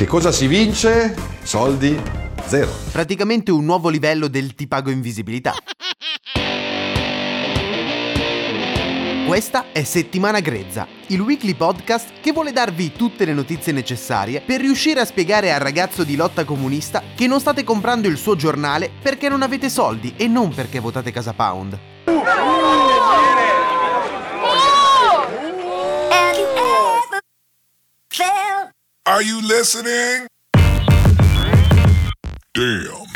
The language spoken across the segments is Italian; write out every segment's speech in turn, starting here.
Che cosa si vince? Soldi zero. Praticamente un nuovo livello del ti pago invisibilità. Questa è Settimana Grezza, il weekly podcast che vuole darvi tutte le notizie necessarie per riuscire a spiegare al ragazzo di lotta comunista che non state comprando il suo giornale perché non avete soldi e non perché votate Casa Pound. Are you listening? Damn.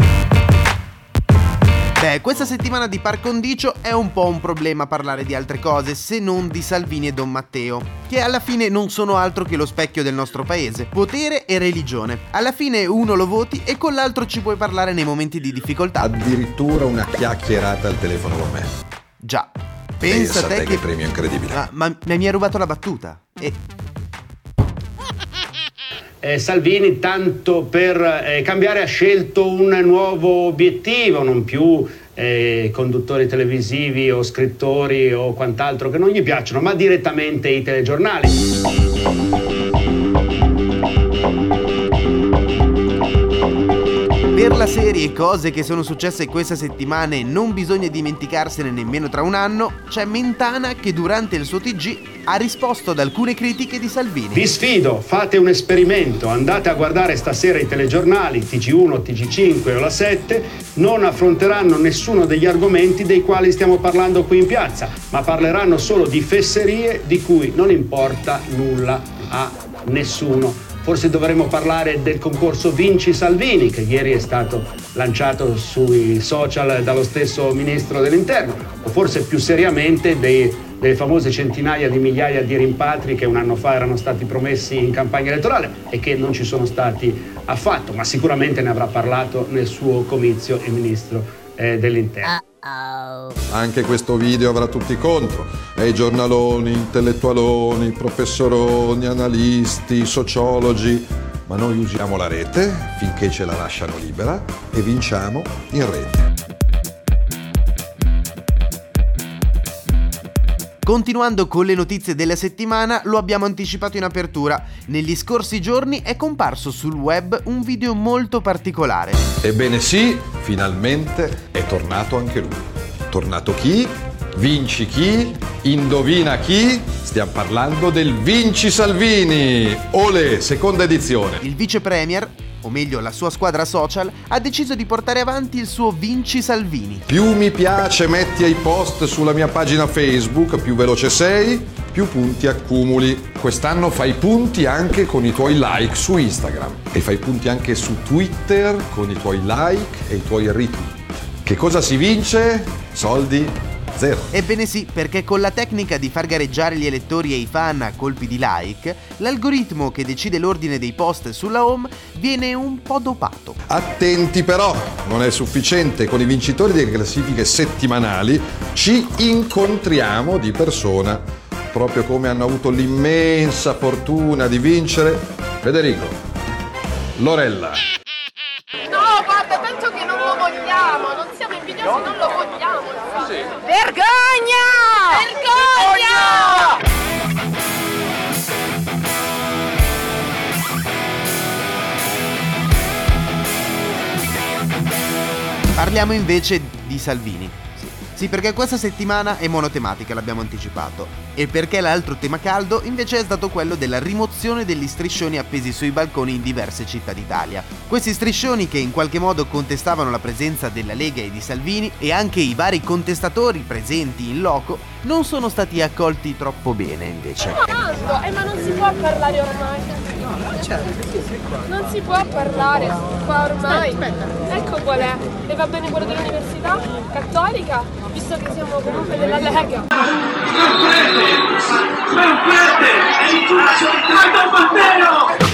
Beh, questa settimana di par condicio è un po' un problema parlare di altre cose se non di Salvini e Don Matteo, che alla fine non sono altro che lo specchio del nostro paese, potere e religione. Alla fine uno lo voti e con l'altro ci puoi parlare nei momenti di difficoltà. Addirittura una chiacchierata al telefono con me. Già, pensa, Pensa te te che... che premio incredibile. Ah, ma mi hai rubato la battuta. E Eh, Salvini, tanto per eh, cambiare, ha scelto un nuovo obiettivo, non più eh, conduttori televisivi o scrittori o quant'altro che non gli piacciono, ma direttamente i telegiornali. Per la serie Cose che sono successe questa settimana e non bisogna dimenticarsene nemmeno tra un anno, c'è Mentana che durante il suo TG ha risposto ad alcune critiche di Salvini. Vi sfido, fate un esperimento, andate a guardare stasera i telegiornali, TG1, TG5 o la 7, non affronteranno nessuno degli argomenti dei quali stiamo parlando qui in piazza, ma parleranno solo di fesserie di cui non importa nulla a nessuno. Forse dovremmo parlare del concorso Vinci Salvini, che ieri è stato lanciato sui social dallo stesso ministro dell'Interno, o forse più seriamente dei, delle famose centinaia di migliaia di rimpatri che un anno fa erano stati promessi in campagna elettorale e che non ci sono stati affatto, ma sicuramente ne avrà parlato nel suo comizio il ministro eh, dell'Interno. Anche questo video avrà tutti contro. E i giornaloni, intellettualoni, professoroni, analisti, sociologi. Ma noi usiamo la rete finché ce la lasciano libera e vinciamo in rete. Continuando con le notizie della settimana, lo abbiamo anticipato in apertura. Negli scorsi giorni è comparso sul web un video molto particolare. Ebbene sì, finalmente è tornato anche lui. Tornato chi? Vinci chi? Indovina chi? Stiamo parlando del Vinci Salvini! Ole, seconda edizione. Il vice premier, o meglio la sua squadra social, ha deciso di portare avanti il suo Vinci Salvini. Più mi piace metti ai post sulla mia pagina Facebook, più veloce sei, più punti accumuli. Quest'anno fai punti anche con i tuoi like su Instagram e fai punti anche su Twitter con i tuoi like e i tuoi retweet. Che cosa si vince? Soldi zero. Ebbene sì, perché con la tecnica di far gareggiare gli elettori e i fan a colpi di like, l'algoritmo che decide l'ordine dei post sulla home viene un po' dopato. Attenti però, non è sufficiente, con i vincitori delle classifiche settimanali ci incontriamo di persona, proprio come hanno avuto l'immensa fortuna di vincere Federico, Lorella, No, guarda, tanto che non lo vogliamo, non siamo invidiosi, non lo vogliamo. Vergogna! Vergogna! Parliamo invece di Salvini. Sì. Perché questa settimana è monotematica, l'abbiamo anticipato. E perché l'altro tema caldo invece è stato quello della rimozione degli striscioni appesi sui balconi in diverse città d'Italia. Questi striscioni che in qualche modo contestavano la presenza della Lega e di Salvini e anche i vari contestatori presenti in loco non sono stati accolti troppo bene invece. Tanto, eh, ma non si può parlare ormai. Non si può parlare qua ormai. Ecco qual è. E va bene quello dell'università cattolica, visto che siamo comunque della Lega. Strompete! È il calcio di Trento Matteo!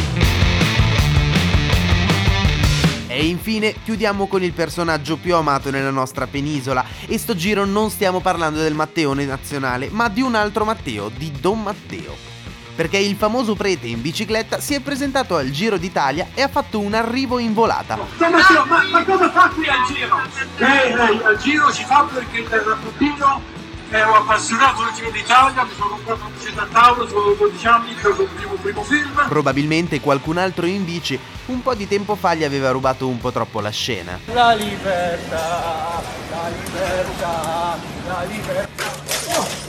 E infine chiudiamo con il personaggio più amato nella nostra penisola e sto giro non stiamo parlando del Matteone nazionale ma di un altro Matteo, di Don Matteo perché il famoso prete in bicicletta si è presentato al Giro d'Italia e ha fatto un arrivo in volata. Matteo, ma, ma cosa fa qui al Giro? Eh, eh, al Giro si fa perché da bambino ero appassionato del Giro d'Italia, mi sono comprato una bicicletta a tavola, avevo 12 anni, che il primo, primo film. Probabilmente qualcun altro in bici un po' di tempo fa gli aveva rubato un po' troppo la scena. La libertà, la libertà, la libertà. Oh.